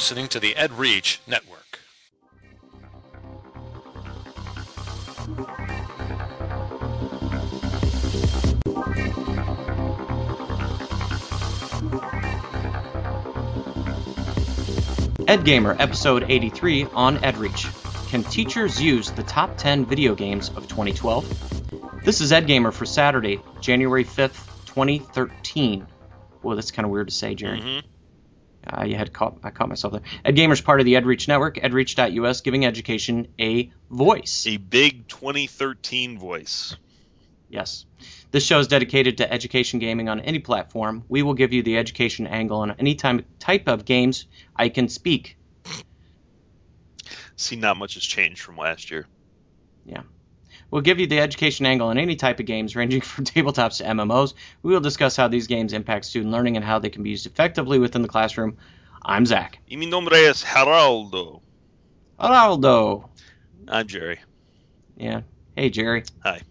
listening to the EdReach Network. Ed Gamer, episode 83 on EdReach. Can teachers use the top 10 video games of 2012? This is Ed Gamer for Saturday, January 5th, 2013. Well, that's kind of weird to say, Jerry. Mm-hmm. Uh, you had caught, I caught myself there. Ed Gamer's part of the EdReach network, edreach.us, giving education a voice. A big 2013 voice. Yes. This show is dedicated to education gaming on any platform. We will give you the education angle on any time, type of games I can speak. See, not much has changed from last year. Yeah. We'll give you the education angle on any type of games, ranging from tabletops to MMOs. We will discuss how these games impact student learning and how they can be used effectively within the classroom. I'm Zach. Y mi nombre es Geraldo. Geraldo. I'm Jerry. Yeah. Hey, Jerry. Hi.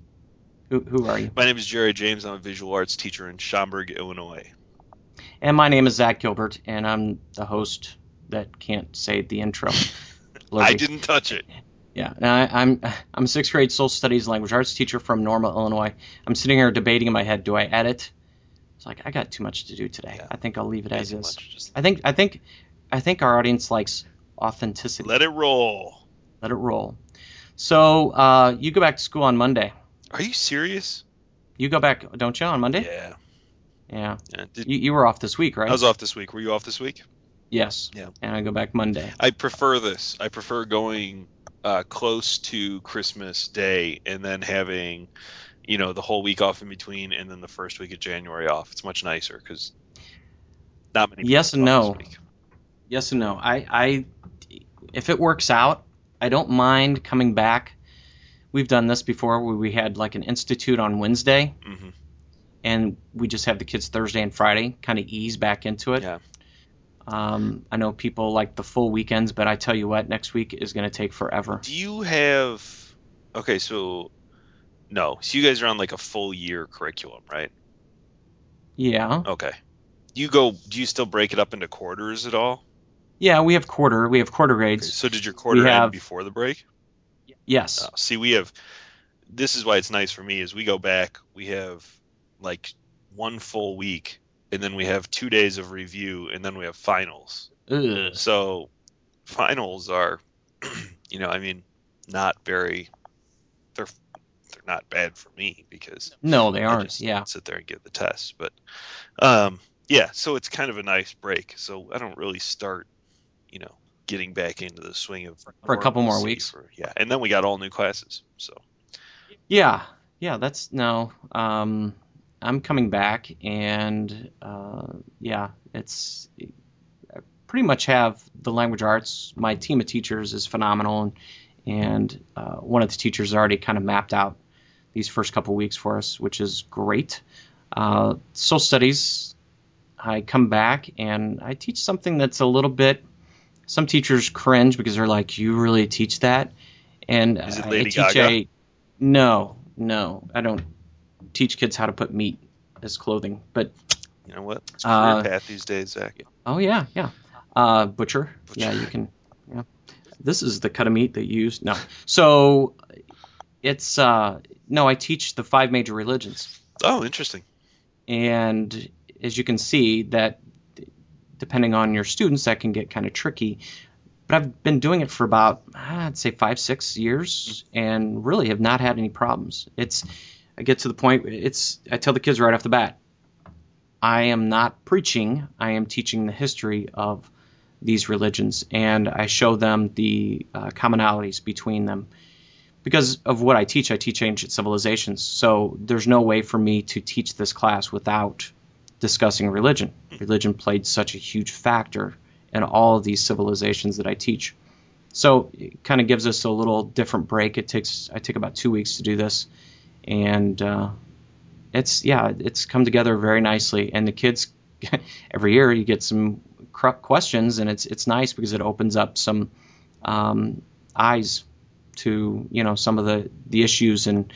Who, who are you? My name is Jerry James. I'm a visual arts teacher in Schaumburg, Illinois. And my name is Zach Gilbert, and I'm the host that can't say the intro. I didn't touch it. Yeah, and I, I'm I'm a sixth grade social studies language arts teacher from Normal, Illinois. I'm sitting here debating in my head, do I edit? It's like I got too much to do today. Yeah. I think I'll leave it Way as is. Just I think I think I think our audience likes authenticity. let it roll. Let it roll. So uh, you go back to school on Monday. Are you serious? You go back, don't you, on Monday? Yeah. Yeah. yeah. Did, You, you were off this week, right? I was off this week. Were you off this week? yes. Yeah. And I go back Monday. I prefer this. I prefer going uh, close to Christmas Day and then having, you know, the whole week off in between, and then the first week of January off. It's much nicer because not many. Yes and no. Yes and no. I, I, if it works out, I don't mind coming back. We've done this before where we had like an institute on Wednesday, Mhm. and we just have the kids Thursday and Friday, kind of ease back into it. Yeah. Um, I know people like the full weekends, but I tell you what, next week is going to take forever. Do you have? Okay, so no. So you guys are on like a full year curriculum, right? Yeah, Okay. You go? Do you still break it up into quarters at all? yeah. We have quarter. We have quarter Okay, grades. so did your quarter have- end before the break? Yes. Uh, see, we have. This is why it's nice for me is we go back. We have like one full week, and then we have two days of review, and then we have finals. Ugh. So finals are, you know, I mean, not very. They're they're not bad for me because No, they I aren't. just Yeah. sit there and give the test. But um, yeah, so it's kind of a nice break. So I don't really start, you know, getting back into the swing of For a couple more weeks. For, yeah, and then we got all new classes. So Yeah, yeah, that's no. Um, I'm coming back, and uh, yeah, it's I pretty much have the language arts. My team of teachers is phenomenal, and, and uh, one of the teachers already kind of mapped out these first couple weeks for us, which is great. Uh, social studies, I come back and I teach something that's a little bit. Some teachers cringe because they're like, "You really teach that?" And Is it I teach Gaga? a no, no, I don't teach kids how to put meat as clothing. But you know what? It's career Uh, path these days, Zach. oh yeah, yeah, uh, butcher. Butcher. Yeah, you can. Yeah, this is the cut of meat they use. No, so it's uh, no. I teach the five major religions, Oh, interesting. and as you can see, that depending on your students, that can get kind of tricky. But I've been doing it for about I'd say five, six years, and really have not had any problems. It's I get to the point. It's I tell the kids right off the bat, I am not preaching. I am teaching the history of these religions, and I show them the uh, commonalities between them. Because of what I teach, I teach ancient civilizations. So there's no way for me to teach this class without discussing religion. Religion played such a huge factor in all of these civilizations that I teach. So it kind of gives us a little different break. It takes I take about two weeks to do this, and uh, it's yeah, it's come together very nicely. And the kids every year you get some questions, and it's it's nice because it opens up some um, eyes to you know some of the the issues and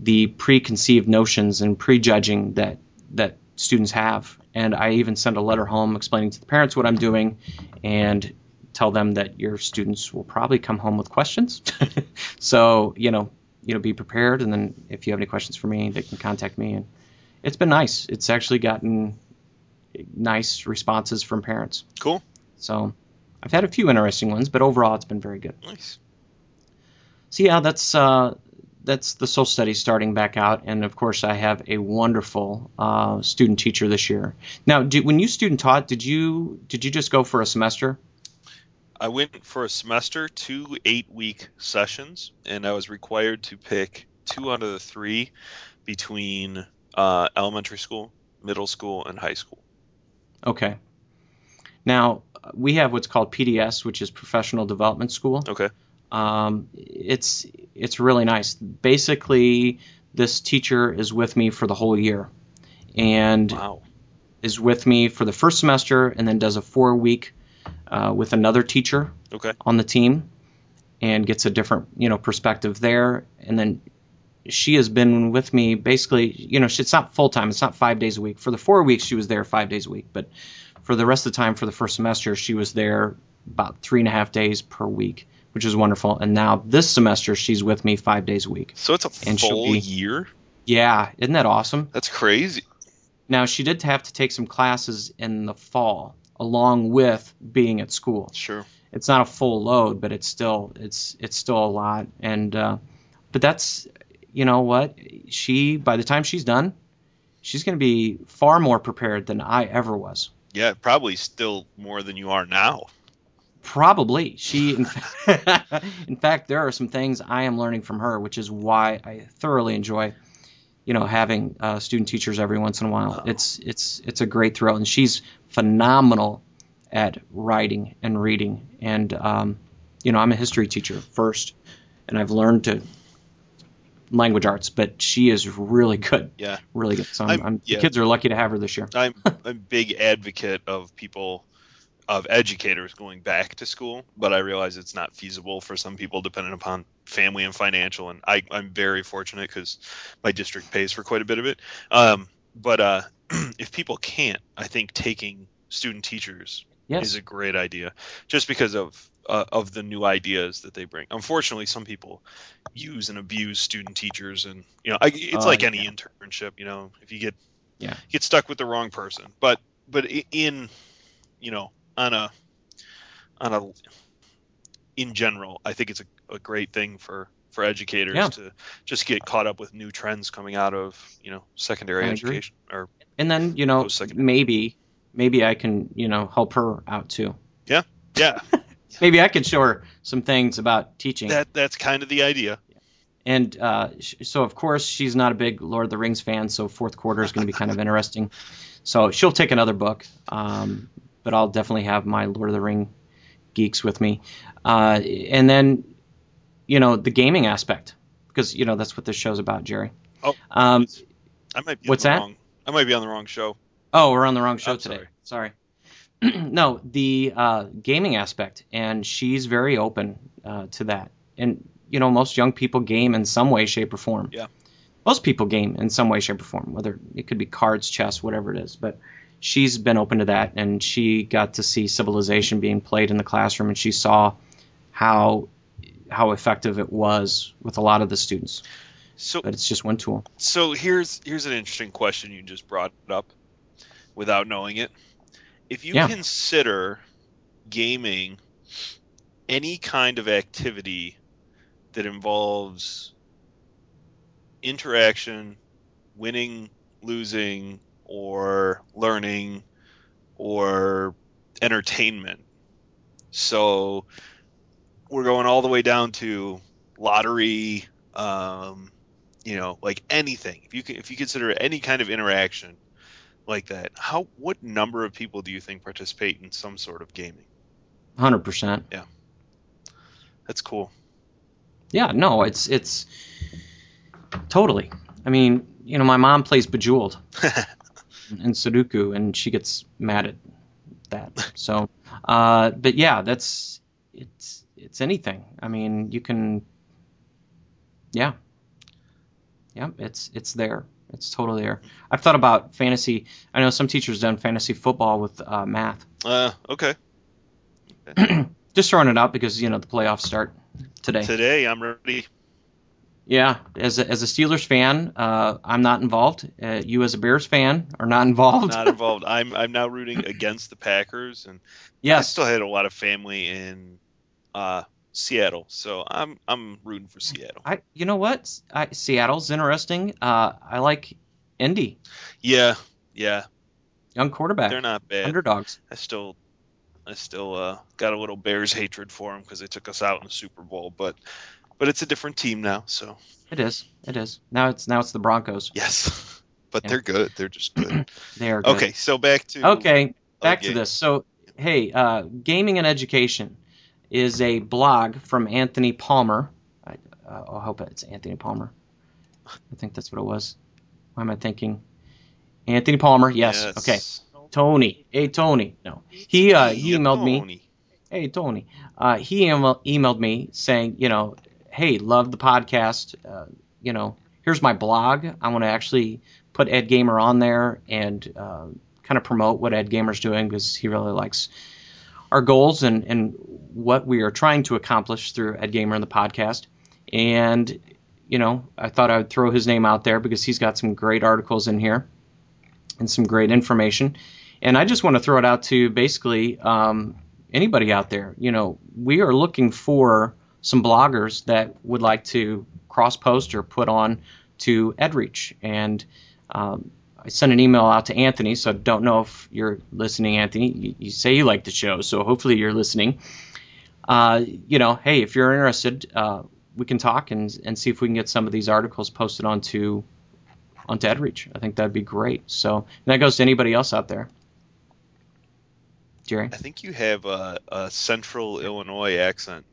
the preconceived notions and prejudging that that students have and I even send a letter home explaining to the parents what I'm doing, and tell them that your students will probably come home with questions. so you know, you know, be prepared, and then if you have any questions for me, they can contact me. And it's been nice. It's actually gotten nice responses from parents. Cool. So I've had a few interesting ones, but overall it's been very good. Nice. So yeah, that's uh, that's the social studies starting back out, and of course I have a wonderful uh, student teacher this year. Now, did, when you student taught, did you did you just go for a semester? I went for a semester, two eight week sessions, and I was required to pick two out of the three between uh, elementary school, middle school, and high school. Okay. Now we have what's called PDS, which is Professional Development School. Okay. Um, it's it's really nice. Basically, this teacher is with me for the whole year, and Wow. is with me for the first semester, and then does a four week uh, with another teacher Okay. on the team, and gets a different you know perspective there. And then she has been with me basically. You know, it's not full time. It's not five days a week. For the four weeks, she was there five days a week, but for the rest of the time, for the first semester, she was there about three and a half days per week, which is wonderful. And now this semester, she's with me five days a week. So it's a And full year. Yeah, isn't that awesome? That's crazy. Now she did have to take some classes in the fall along with being at school. Sure. It's not a full load, but it's still it's it's still a lot. And uh, but that's you know what she by the time she's done, she's going to be far more prepared than I ever was. Yeah, probably still more than you are now. Probably she. In, in fact, there are some things I am learning from her, which is why I thoroughly enjoy, you know, having uh, student teachers every once in a while. It's it's it's a great thrill, and she's phenomenal at writing and reading. And um, you know, I'm a history teacher first, and I've learned to language arts, but she is really good, Yeah. really good. So I'm, I'm- yeah. the kids are lucky to have her this year. I'm a big advocate of people of educators going back to school, but I realize it's not feasible for some people depending upon family and financial. And I, I'm very fortunate because my district pays for quite a bit of it. Um, but uh, if people can't, I think taking student teachers Yes. is a great idea, just because of uh, of the new ideas that they bring. Unfortunately, some people use and abuse student teachers, and you know, I, it's Oh, like any yeah. internship. You know, if you get Yeah. get stuck with the wrong person, but but in you know on a on a in general, I think it's a, a great thing for for educators Yeah. to just get caught up with new trends coming out of you know secondary I agree. education or and then you know maybe maybe I can you know help her out too. yeah yeah. Maybe I can show her some things about teaching. that that's kind of the idea. and uh, sh- so of course she's not a big Lord of the Rings fan, so fourth quarter is going to be kind of interesting. So she'll take another book, um, but I'll definitely have my Lord of the Ring geeks with me, uh, and then you know the gaming aspect because you know that's what this show's about, Jerry. Oh, Um, I might be What's on the that? wrong. I might be on the wrong show. Oh, we're on the wrong show I'm today. Sorry. no, the uh, gaming aspect, and she's very open uh, to that. And you know, most young people game in some way, shape, or form. Yeah. Most people game in some way, shape, or form, whether it could be cards, chess, whatever it is. But she's been open to that, and she got to see Civilization being played in the classroom, and she saw how how effective it was with a lot of the students. So But it's just one tool. so here's here's an interesting question you just brought up without knowing it. If you Yeah. consider gaming any kind of activity that involves interaction, winning, losing, or learning, or entertainment. So we're going all the way down to lottery, um, you know, like anything. If you can, if you consider any kind of interaction like that, how what number of people do you think participate in some sort of gaming? 100%. Yeah, that's cool. Yeah, no, it's it's totally. I mean, you know, my mom plays Bejeweled and Sudoku, and she gets mad at that. So, uh, but yeah, that's it's it's anything. I mean, you can, yeah, yeah, it's it's there, It's totally there. I've thought about fantasy. I know some teachers done fantasy football with uh, math. Uh, okay. Just throwing it out because you know the playoffs start today. Today I'm ready. Yeah, as a, as a Steelers fan, uh, I'm not involved. Uh, you as a Bears fan are not involved. Not involved. I'm I'm now rooting against the Packers, and I still had a lot of family in uh, Seattle, so I'm I'm rooting for Seattle. I you know what? I, Seattle's interesting. Uh, I like Indy, Yeah, yeah, young quarterback, they're not bad. underdogs. I still I still uh, got a little Bears hatred for them because they took us out in the Super Bowl, but but it's a different team now, so It is. It is. Now it's now it's the Broncos. yes. But Yeah. they're good. They're just good. They are good. okay, so back to Okay, back to this. So, hey, uh, gaming and education is a blog from Anthony Palmer. I, uh, I hope it's Anthony Palmer. I think that's what it was. Why am I thinking? Anthony Palmer. Yes. Okay. Tony. Hey, Tony. No. He uh, he emailed me. Hey, Tony. Uh, he email- emailed me saying, you know, hey, love the podcast. Uh, you know, here's my blog. I want to actually put Ed Gamer on there and uh, kind of promote what Ed Gamer's doing because he really likes our goals and, and what we are trying to accomplish through Ed Gamer and the podcast. And, you know, I thought I would throw his name out there because he's got some great articles in here and some great information. And I just want to throw it out to basically um, anybody out there. You know, we are looking for some bloggers that would like to cross post or put on to EdReach. And um, I sent an email out to Anthony, so I don't know if you're listening, Anthony. You, you say you like the show, so hopefully you're listening. Uh, you know, hey, if you're interested, uh, we can talk and, and see if we can get some of these articles posted onto onto EdReach. I think that'd be great. So and that goes to anybody else out there. Jerry, I think you have a, a Central Illinois accent.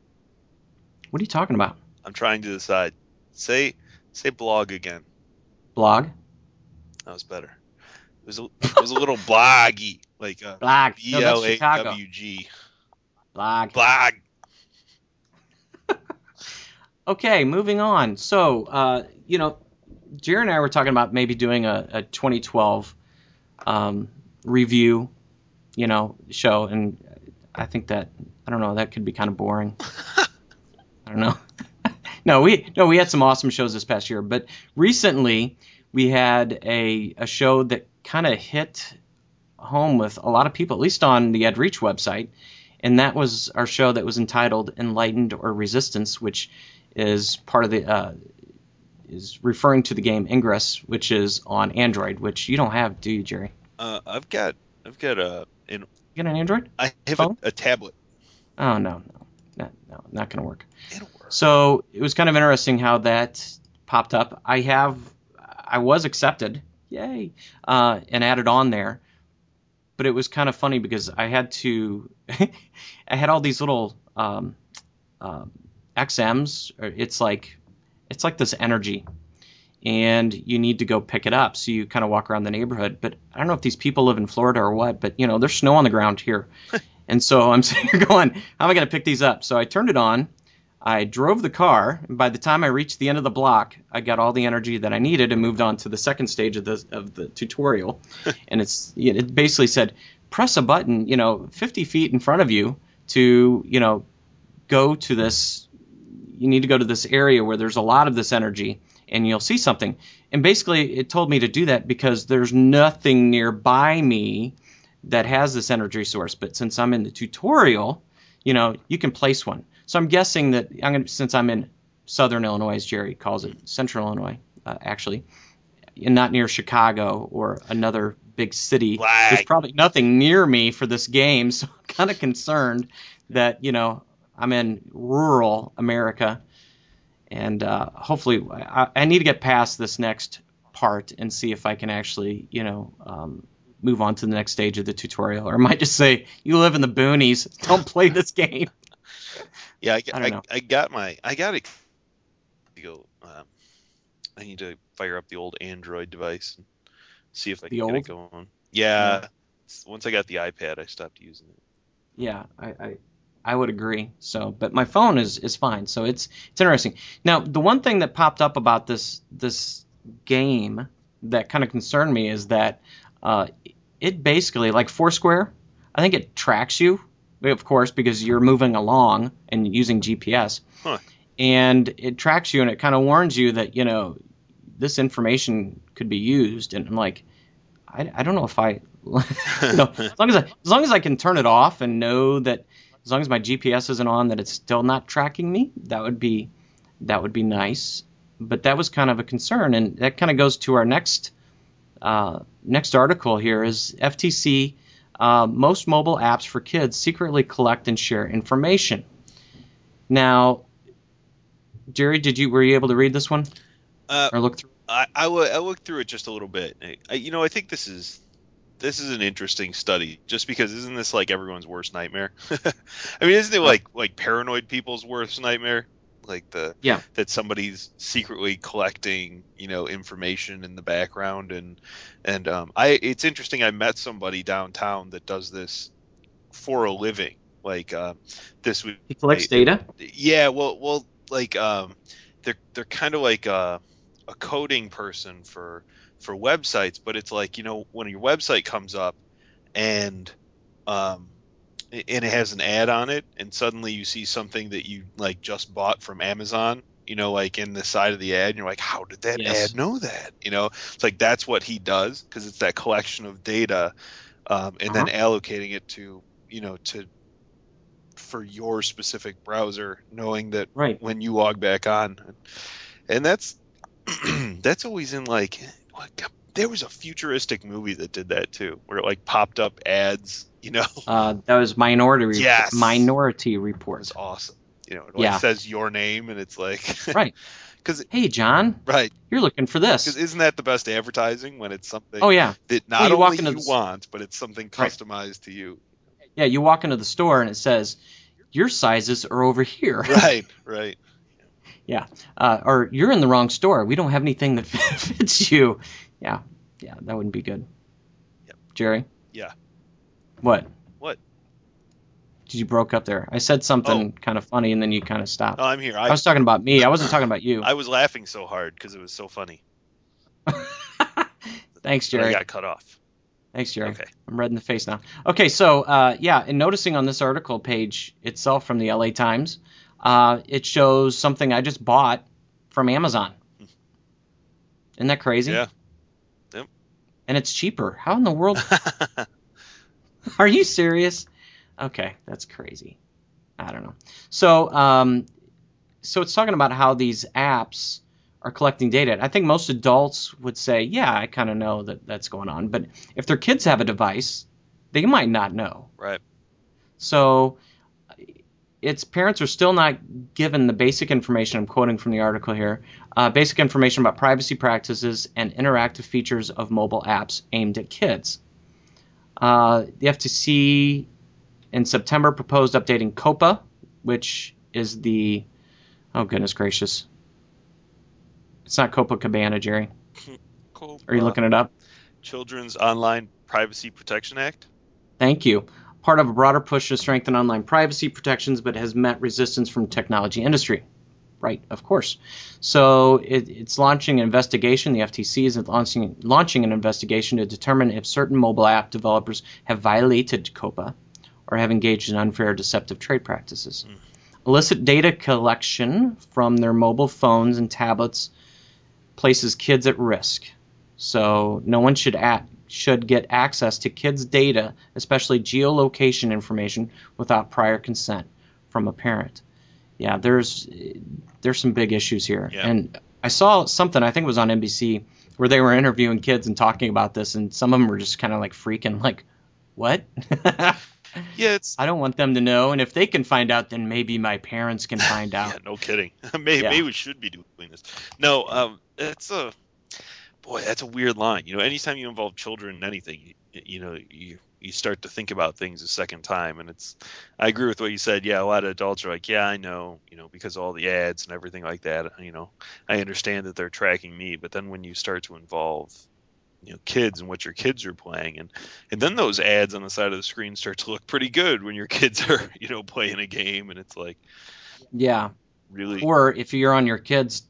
what are you talking about? I'm trying to decide. Say say blog again. Blog? That was better. It was a, it was a little bloggy, like uh, Blog. B L A Chicago. W G. Blog. Blog. Okay, moving on. So, uh, you know, Jerry and I were talking about maybe doing a, a 2012 um, review, you know, show, and I think that I don't know that could be kind of boring. I don't know. no, we no we had some awesome shows this past year, but recently we had a a show that kind of hit home with a lot of people, at least on the EdReach website, and that was our show that was entitled "Enlightened or Resistance," which is part of the uh, is referring to the game Ingress, which is on Android, which you don't have, do you, Jerry? Uh, I've got I've got a an, You got an Android? I have a, a tablet. Oh no, no, no, no not gonna work. It'll work. So it was kind of interesting how that popped up. I have, I was accepted, yay, uh, and added on there. But it was kind of funny because I had to, I had all these little um, uh, XMs. or It's like, it's like this energy, and you need to go pick it up. So you kind of walk around the neighborhood. But I don't know if these people live in Florida or what. But you know, there's snow on the ground here, and so I'm sitting here going, how am I going to pick these up? So I turned it on. I drove the car, and by the time I reached the end of the block, I got all the energy that I needed and moved on to the second stage of the of the tutorial. and it's it basically said, press a button, you know, 50 feet in front of you to you know go to this. You need to go to this area where there's a lot of this energy, and you'll see something. And basically, it told me to do that because there's nothing nearby me that has this energy source. But since I'm in the tutorial, you know, you can place one. So I'm guessing that I'm gonna, since I'm in Southern Illinois, as Jerry calls it, Central Illinois, uh, actually, and not near Chicago or another big city. Flag. There's probably nothing near me for this game, so I'm kind of concerned that you know I'm in rural America, and uh, hopefully I, I need to get past this next part and see if I can actually you know um, move on to the next stage of the tutorial, or I might just say you live in the boonies, don't play this game. Yeah, I, I I. I, got my I got it. Go. Um, I need to fire up the old Android device and see if I The can get it going. Yeah. Once I got the iPad, I stopped using it. Yeah, I, I I would agree. So, but my phone is is fine. So it's it's interesting. Now, the one thing that popped up about this this game that kind of concerned me is that uh, it basically, like Foursquare, I think it tracks you, of course, because you're moving along and using GPS. Huh. And it tracks you and it kind of warns you that, you know, this information could be used. And I'm like, I, I don't know if I, you know, as long as I, as long as I can turn it off and know that as long as my GPS isn't on, that it's still not tracking me, that would be, that would be nice. But that was kind of a concern. And that kind of goes to our next, uh, next article here is FTC uh, most mobile apps for kids secretly collect and share information. Now, Jerry, did you were you able to read this one Uh, or look through? I, I, w- I looked through it just a little bit. I, you know, I think this is this is an interesting study, just because isn't this like everyone's worst nightmare? I mean, isn't it like like paranoid people's worst nightmare? Like the Yeah. that somebody's secretly collecting you know information in the background and and um, I it's interesting. I met somebody downtown that does this for a living. Like uh, this would He collects data. yeah, well, well, like um, they're they're kind of like a, a coding person for for websites, but it's like you know when your website comes up and um, and it has an ad on it, and suddenly you see something that you like just bought from Amazon. You know, like in the side of the ad, and you're like, "How did that Yes. ad know that?" You know, it's like that's what he does because it's that collection of data, um, and then allocating it to you know to for your specific browser, knowing that Right. when you log back on, and that's that's always in like like, there was a futuristic movie that did that too, where it like popped up ads. You know, Uh, that was Minority Report. Yes. Minority Report. was awesome. You know, it Yeah. like says your name, and it's like Right. because Hey, John, right you're looking for because this. isn't that the best advertising when it's something Oh yeah, that not Well, you only you the want, but it's something Right. customized to you. yeah. You walk into the store and it says your sizes are over here. Right, right. Yeah. Uh, or you're in the wrong store. We don't have anything that fits you. Yeah. Yeah, that wouldn't be good. Yep. Jerry? Yeah. What? What? Did you broke up there? I said something kind of funny and then you kind of stopped. Oh, I'm here. I I, was talking about me. I wasn't talking about you. I was laughing so hard because it was so funny. Thanks, Jerry. I got cut off. Thanks, Jerry. Okay. I'm red in the face now. Okay, so uh, yeah, and noticing on this article page itself from the LA Times, uh, it shows something I just bought from Amazon. Isn't that crazy? Yeah. And it's cheaper. How in the world? Are you serious? Okay, that's crazy. I don't know. So, um, so it's talking about how these apps are collecting data. I think most adults would say, "Yeah, I kind of know that that's going on." But if their kids have a device, they might not know. right. So, its parents are still not given the basic information. I'm quoting from the article here. Uh, basic information about privacy practices and interactive features of mobile apps aimed at kids. Uh, the FTC in September proposed updating COPPA, which is the oh goodness gracious, it's not Copacabana, Jerry. Cool. Are you looking it up? Children's Online Privacy Protection Act. Thank you. Part of a broader push to strengthen online privacy protections, but has met resistance from technology industry. Right, of course. So it, it's launching an investigation. The FTC is launching launching an investigation to determine if certain mobile app developers have violated COPPA or have engaged in unfair, deceptive trade practices. Hmm. Illicit data collection from their mobile phones and tablets places kids at risk. So no one should act, should get access to kids' data, especially geolocation information, without prior consent from a parent. Yeah, there's there's some big issues here. Yeah. And I saw something I think it was on NBC where they were interviewing kids and talking about this, and some of them were just kind of like freaking, like, what? Yeah, it's I don't want them to know, and if they can find out, then maybe my parents can find out. yeah, no kidding. maybe, Yeah. maybe we should be doing this. No, um, it's a boy. That's a weird line. You know, anytime you involve children in anything, you, you know, you you start to think about things a second time, and it's. I agree with what you said. Yeah, a lot of adults are like, yeah, I know, you know, because of all the ads and everything like that. You know, I understand that they're tracking me, but then when you start to involve you know kids and what your kids are playing and and then those ads on the side of the screen start to look pretty good when your kids are you know playing a game and it's like Yeah. really Or if you're on your kids'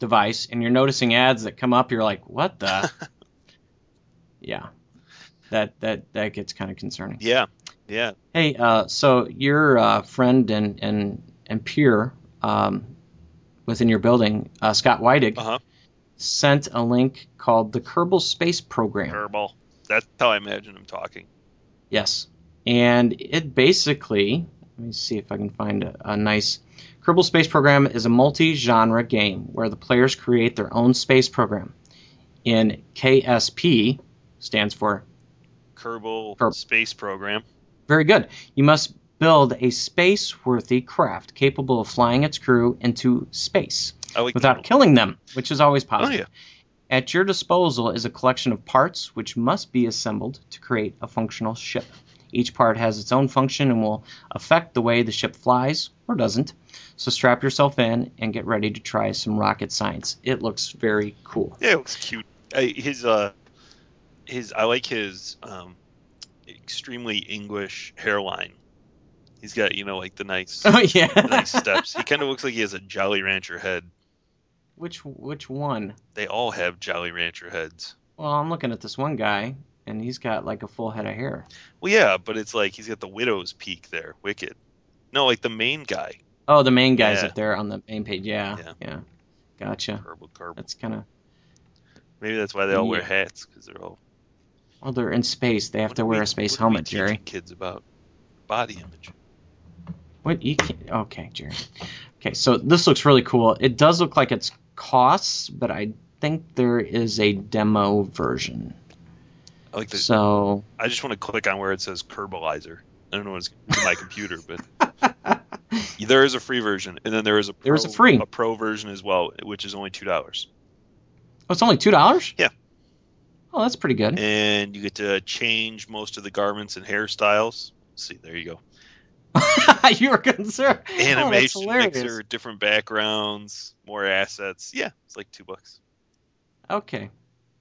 device and you're noticing ads that come up, you're like, what the? yeah, that that that gets kind of concerning. Yeah, yeah. Hey, uh, so your uh, friend and and and peer um, within your building, uh, Scott Weidig, Uh huh. sent a link called the Kerbal Space Program. Kerbal. That's how I imagine him talking. Yes. And it basically, let me see if I can find a, a nice. Kerbal Space Program is a multi genre game where the players create their own space program. In KSP, stands for Kerbal Kerb- space program. very good. You must build a space worthy craft capable of flying its crew into space like without Kerbal. killing them, which is always Oh yeah. At your disposal is a collection of parts which must be assembled to create a functional ship. Each part has its own function and will affect the way the ship flies or doesn't. So strap yourself in and get ready to try some rocket science. It looks very cool. Yeah, it looks cute. I, his uh, his I like his um, extremely English hairline. He's got you know like the nice Oh yeah. nice steps. He kind of looks like he has a Jolly Rancher head. which which one? They all have Jolly Rancher heads. Well, I'm looking at this one guy and he's got like a full head of hair. Well, yeah, but it's like he's got the widow's peak there. Wicked. No, like the main guy. Oh, the main guy's Yeah. up there on the main page. Yeah. Yeah. Yeah. Gotcha. Kerbal, Kerbal. That's kind of Maybe that's why they all wear hats because they're all. well, they're in space. They have What to wear we- a space what are we helmet, Jerry. Kids about body image. What you can Okay, Jerry. Okay, so this looks really cool. It does look like it's costs, but I think there is a demo version. I like the. So I just want to click on where it says Kerbalizer. I don't know what it's in my computer, but there is a free version, and then there is a pro, There is a free. a pro version as well, which is only two dollars, Oh, it's only two dollars? Yeah. Oh, that's pretty good. and you get to change most of the garments and hairstyles. see, there you go. you were concerned. Oh, Animation hilarious. mixer, different backgrounds, more assets. Yeah, it's like two bucks. Okay,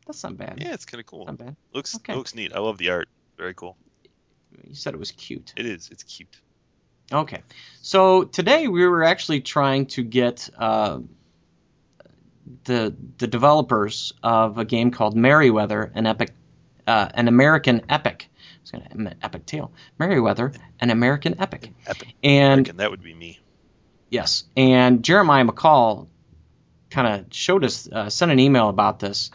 that's not bad. Yeah, it's kind of cool. Not bad. Looks Okay. looks neat. I love the art. Very cool. You said it was cute. It is. It's cute. Okay, so today we were actually trying to get uh, the the developers of a game called Meriwether, an epic, uh, an American epic. I was gonna epic tale. Meriwether, an American epic, Epic. and And that would be me. yes, and Jeremiah McCall kind of showed us, uh, sent an email about this.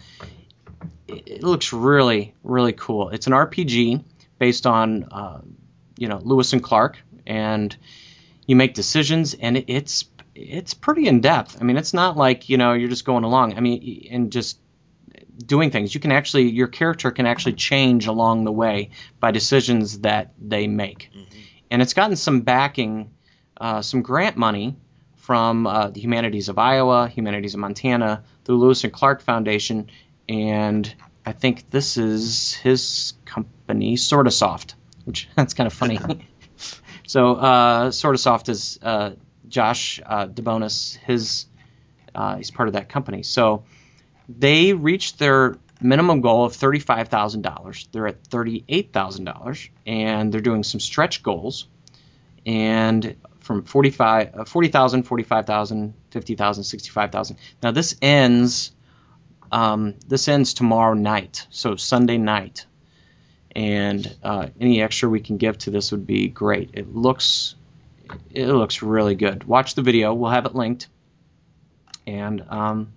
It, it looks really, really cool. It's an RPG based on, uh, you know, Lewis and Clark, and you make decisions, and it, it's it's pretty in depth. I mean, it's not like you know you're just going along. I mean, and just doing things. You can actually, your character can actually change along the way by decisions that they make, Mhm. and it's gotten some backing, uh, some grant money from uh, the Humanities of Iowa, Humanities of Montana, the Lewis and Clark Foundation, and I think this is his company, Sortasoft, which that's kind of funny. so uh, Sortasoft is uh, Josh uh, DeBonis. His uh, he's part of that company. So they reached their minimum goal of thirty-five thousand dollars. They're at thirty-eight thousand dollars, and they're doing some stretch goals. And from 45, uh, 40,000, 45,000, 50,000, 65,000. Now this ends um, this ends tomorrow night, so Sunday night. And uh, any extra we can give to this would be great. It looks it looks really good. Watch the video. We'll have it linked. And um,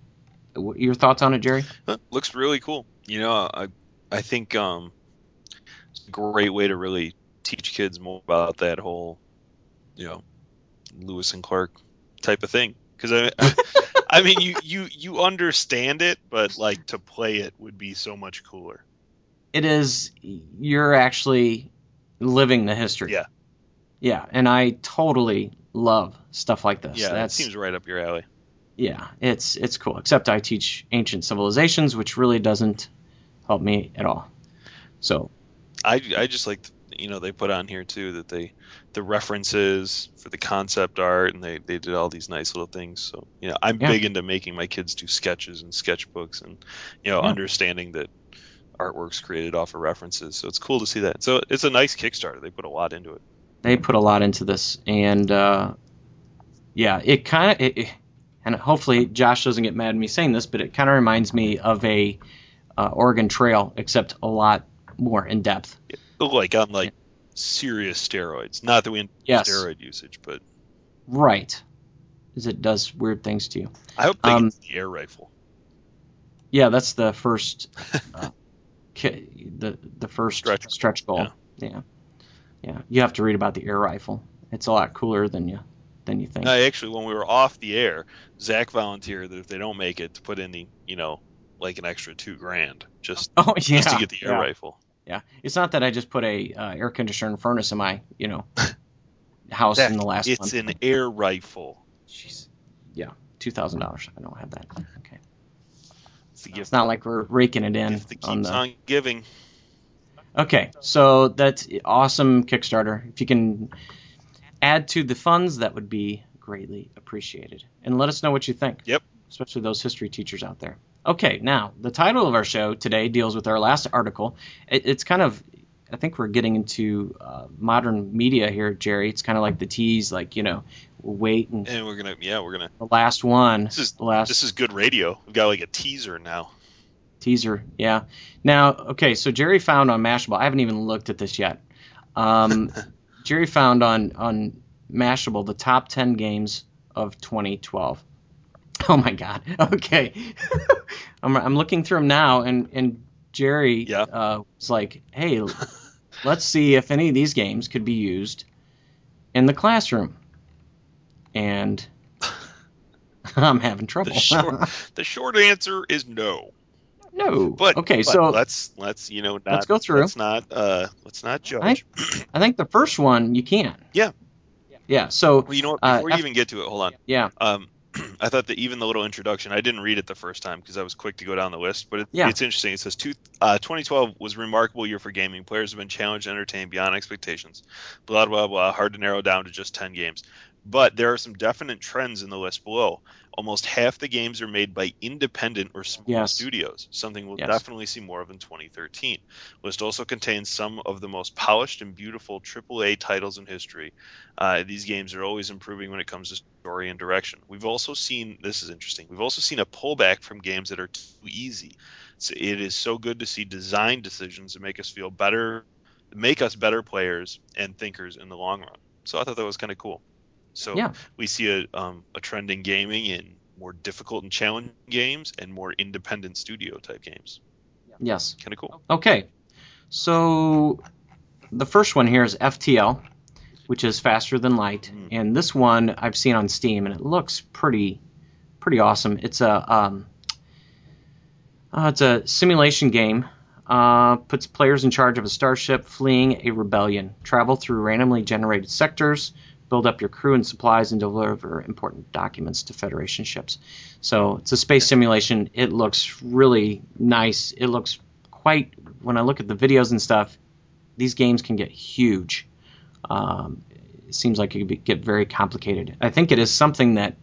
your thoughts on it, Jerry? Huh, looks really cool. You know, I I think um, it's a great way to really teach kids more about that whole, you know, Lewis and Clark type of thing. Because I, I mean, you you you understand it, but like to play it would be so much cooler. It is you're actually living the history. Yeah. Yeah, and I totally love stuff like this. Yeah, that seems right up your alley. yeah, it's it's cool. Except I teach ancient civilizations, which really doesn't help me at all. So I I just like you know they put on here too that they the references for the concept art and they they did all these nice little things. So you know I'm Yeah. big into making my kids do sketches and sketchbooks and you know Yeah. understanding that artwork's created off of references. So it's cool to see that. So it's a nice Kickstarter. They put a lot into it. they put a lot into this, and uh, yeah, it kind of and hopefully Josh doesn't get mad at me saying this, but it kind of reminds me of a uh, Oregon Trail, except a lot more in depth. Like on like serious steroids. Not that we Yes. steroid usage, but Right, as it does weird things to you. I hope they Um, get the air rifle. Yeah, that's the first, uh, the the first Stretch. stretch, goal. Yeah. Yeah. yeah, You have to read about the air rifle. It's a lot cooler than you than you think. I actually, when we were off the air, Zach volunteered that if they don't make it, to put in the, you know, like an extra two grand just oh yeah, just to get the air yeah, rifle. Yeah, it's not that I just put a uh, air conditioner and furnace in my you know house Zach, in the last it's month. an air rifle. Jeez. Yeah, two thousand dollars. I don't have that. Okay, It's the it's not like we're raking it in gift that on the. on giving. Okay, so that's awesome Kickstarter. If you can add to the funds, that would be greatly appreciated. And let us know what you think. Yep. Especially those history teachers out there. Okay, now the title of our show today deals with our last article. It, it's kind of, I think we're getting into uh, modern media here, Jerry. It's kind of like the tease, like you know, wait and And we're gonna, yeah, we're gonna. the last one, This is the last this is good radio. We've got like a teaser now. teaser. Yeah. Now, okay, so Jerry found on Mashable. I haven't even looked at this yet. Um, Jerry found on on Mashable the top ten games of 2012. Oh my God. Okay. I'm I'm looking through them now, and and Jerry Yeah. uh, was like, "Hey, let's see if any of these games could be used in the classroom." And I'm having trouble. The short, the short answer is no. no. But okay, but so let's let's you know not, Let's go through. Let's not uh let's not judge. I think the first one you can. Yeah. Yeah. So Well, you know what? Uh, Before you af- even get to it, hold on. yeah. Um, I thought that even the little introduction, I didn't read it the first time because I was quick to go down the list, but it, Yeah. it's interesting. It says two, uh, 2012 was a remarkable year for gaming. Players have been challenged and entertained beyond expectations. Blah, blah, blah. Hard to narrow down to just 10 games. But there are some definite trends in the list below. Almost half the games are made by independent or small Yes. studios, something we'll Yes. definitely see more of in 2013. List also contains some of the most polished and beautiful AAA titles in history. Uh, these games are always improving when it comes to story and direction. We've also seen this is interesting. We've also seen a pullback from games that are too easy. So it is so good to see design decisions that make us feel better, make us better players and thinkers in the long run. So I thought that was kind of cool. So Yeah. we see a um, a trend in gaming in more difficult and challenging games and more independent studio type games. Yes. Kind of cool. Okay. So the first one here is FTL, which is faster than light, Mhm. and this one I've seen on Steam, and it looks pretty, pretty awesome. It's a um, uh, it's a simulation game. Uh, puts players in charge of a starship fleeing a rebellion. Travel through randomly generated sectors, build up your crew and supplies, and deliver important documents to Federation ships. So it's a space simulation. It looks really nice. It looks quite. When I look at the videos and stuff, these games can get huge. Um, it seems like it could be, get very complicated. I think it is something that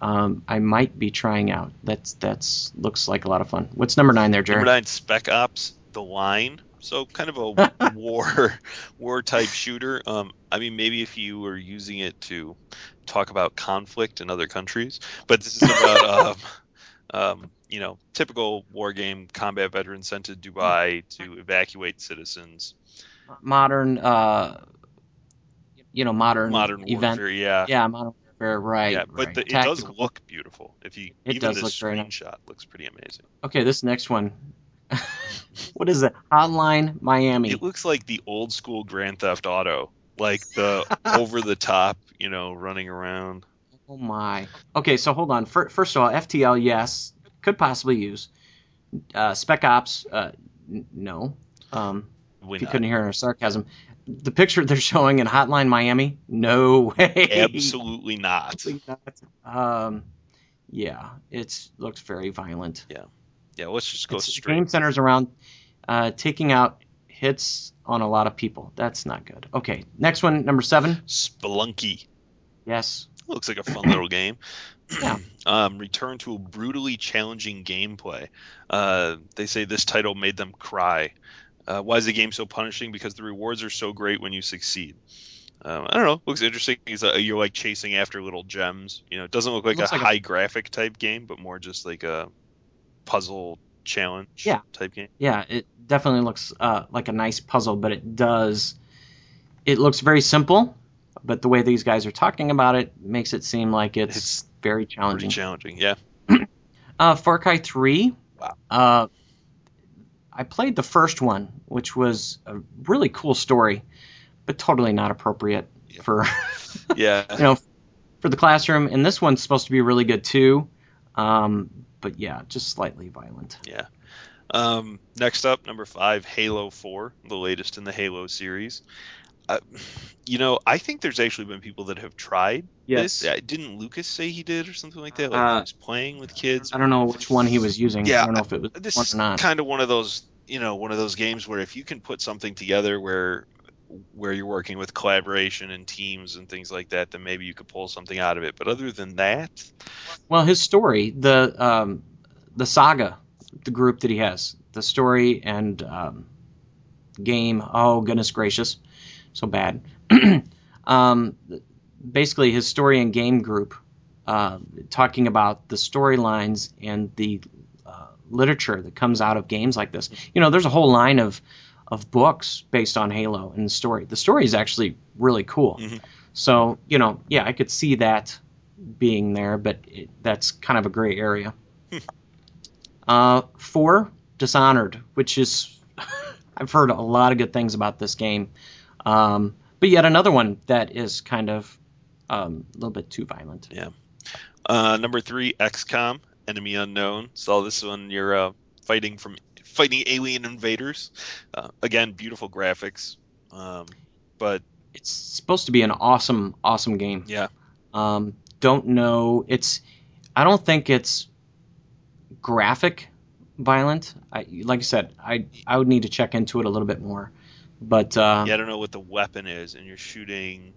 um, I might be trying out. That's that's looks like a lot of fun. What's number nine there, Jared? Number nine, Spec Ops: The Line. So kind of a war war type shooter. Um, I mean, maybe if you were using it to talk about conflict in other countries, but this is about um, um, you know typical war game. Combat veterans sent to Dubai to evacuate citizens. Modern, uh, you know, modern, Modern event. warfare, yeah. Yeah, modern warfare, right? Yeah, but right. the, it does look beautiful. If you It even does this look screenshot looks pretty amazing. Okay, this next one. What is it? Hotline Miami. It looks like the old school Grand Theft Auto, like the over the top, you know, running around. Oh my. Okay, so hold on. Fir- First of all, FTL, yes, could possibly use. Uh, Spec Ops, uh, n- no. Um, if you couldn't hear our sarcasm, the picture they're showing in Hotline Miami, no way. Absolutely not. Absolutely not. Um, yeah, it looks very violent. Yeah, let's just go It's- the straight. game centers around uh, taking out hits on a lot of people. That's not good. Okay, next one, number seven. Spelunky Yes. looks like a fun little game. Yeah. um, return to a brutally challenging gameplay. Uh, they say this title made them cry. Uh, why is the game so punishing? Because the rewards are so great when you succeed. Um, I don't know. Looks interesting. He's uh, you're like chasing after little gems. You know, it doesn't look like a like a- high graphic type game, but more just like a puzzle challenge Yeah. type game. Yeah, it definitely looks uh, like a nice puzzle, but it does. It looks very simple, but the way these guys are talking about it makes it seem like it's, It's very challenging. challenging. Yeah. Uh, Far Cry 3. Wow. Uh, I played the first one, which was a really cool story, but totally not appropriate Yeah. for Yeah. you know for the classroom. And this one's supposed to be really good too, um, but yeah, just slightly violent. Yeah. Um, next up, number five, Halo 4, the latest in the Halo series. Uh, you know, I think there's actually been people that have tried this. Uh, Didn't Lucas say he did or something like that? Like Uh, he was playing with kids. I don't know which one he was using. Yeah, I don't know if it was This one is or not. kind of one of those, you know, one of those games where if you can put something together where where you're working with collaboration and teams and things like that, then maybe you could pull something out of it. But other than that, Well, his story, the um, the saga, the group that he has, the story and um, game. Oh goodness gracious, so bad. um, basically, his story and game group, uh, talking about the storylines and the uh, literature that comes out of games like this. You know, there's a whole line of of books based on Halo and the story. The story is actually really cool. Mhm. So, you know, yeah, I could see that being there, but it, that's kind of a gray area. uh, four, Dishonored, which is I've heard a lot of good things about this game, um, but yet another one that is kind of um, a little bit too violent. Yeah. Uh, number three, XCOM, Enemy Unknown. Saw this one. You're uh, fighting from fighting alien invaders. Uh, again, beautiful graphics. Um, but It's supposed to be an awesome, awesome game. yeah, Um, don't know. It's. I don't think it's graphic violent. I, like I said, I I would need to check into it a little bit more. But uh, yeah, I don't know what the weapon is, and you're shooting,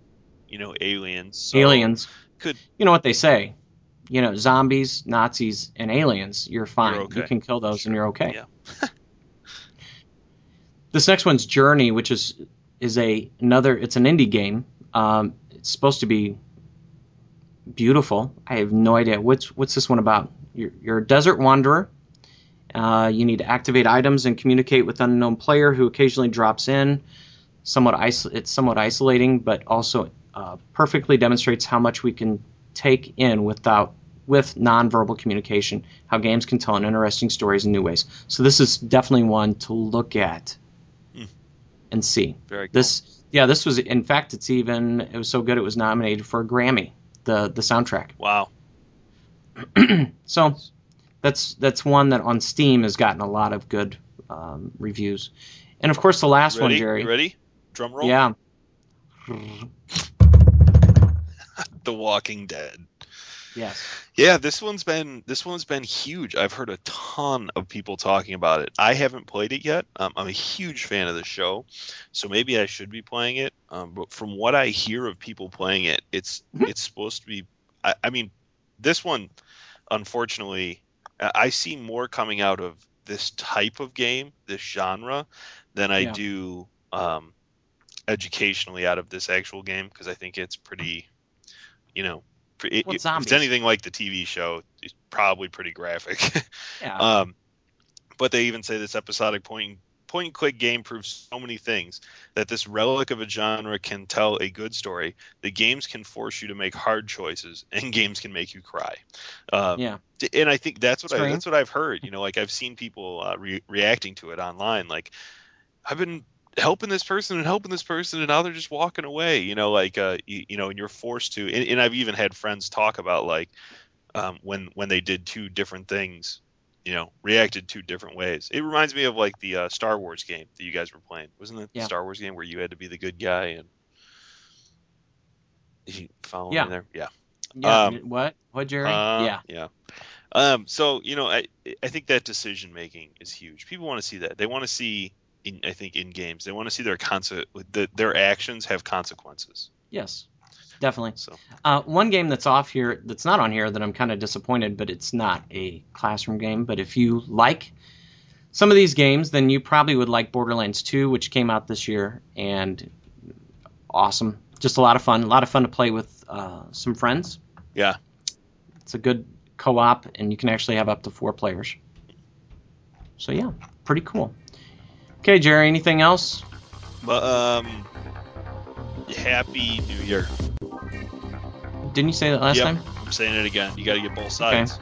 you know, aliens. So aliens. could- You know what they say? You know, zombies, Nazis, and aliens. You're fine. You're okay. You can kill those, and you're okay. Yeah. this next one's Journey, which is is a another. It's an indie game. Um, it's supposed to be beautiful. I have no idea what's what's this one about. You're, you're a desert wanderer. Uh, you need to activate items and communicate with an unknown player who occasionally drops in. Somewhat iso- it's somewhat isolating, but also uh, perfectly demonstrates how much we can take in without with nonverbal communication. How games can tell an interesting stories in new ways. So this is definitely one to look at Hmm. and see. very cool. This, yeah, this was in fact, it's even it was so good it was nominated for a Grammy, the the soundtrack. Wow. So that's that's one that on Steam has gotten a lot of good um, reviews, and of course the last ready? one, Jerry. Ready? Drum roll. Yeah, The Walking Dead. Yes, Yeah, this one's been this one's been huge. I've heard a ton of people talking about it. I haven't played it yet. Um, I'm a huge fan of the show, so maybe I should be playing it. Um, but from what I hear of people playing it, it's it's supposed to be. I, I mean, this one, unfortunately, I see more coming out of this type of game, this genre, than I Yeah. do um, educationally out of this actual game because I think it's pretty, you know, it, Well, if it's anything like the TV show, it's probably pretty graphic. yeah, um, but they even say this episodic point point and click game proves so many things that this relic of a genre can tell a good story. The games can force you to make hard choices, and games can make you cry. Um, yeah, and I think that's what I, that's what I've heard. You know, like I've seen people uh, re- reacting to it online. Like I've been helping this person and helping this person, and now they're just walking away. You know, like uh, you, you know, and you're forced to. And, and I've even had friends talk about like um, when when they did two different things. You know, reacted two different ways. It reminds me of like the uh, Star Wars game that you guys were playing. Wasn't it the Star Wars game where you had to be the good guy and you follow Yeah. me there? Yeah. yeah. um, what? What, Jerry? Uh, yeah, Yeah. Um, so you know, I I think that decision making is huge. People want to see that. They want to see, in, I think, in games, they want to see their conse- the, their actions have consequences. yes, definitely. So Uh, one game that's off here, that's not on here, that I'm kind of disappointed, but it's not a classroom game. But if you like some of these games, then you probably would like Borderlands 2, which came out this year, and awesome. just a lot of fun. A lot of fun to play with uh, some friends. Yeah. It's a good co-op, and you can actually have up to four players. So yeah, pretty cool. Okay, Jerry. Anything else? But um, happy New Year. Didn't you say that last Yep, time? I'm saying it again. You got to get both sides.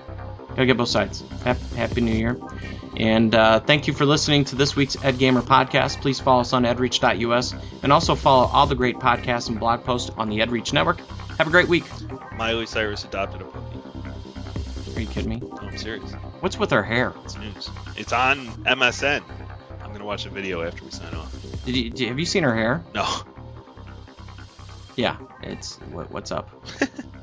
Gotta get both sides. Happy, happy New Year. And uh, thank you for listening to this week's EdGamer podcast. Please follow us on edreach.us and also follow all the great podcasts and blog posts on the EdReach network. Have a great week. Miley Cyrus adopted a puppy. Are you kidding me? No, I'm serious. What's with her hair? It's news. It's on MSN. I'm gonna watch a video after we sign off. Did you, did- have you seen her hair? No. Yeah, it's what, what's up?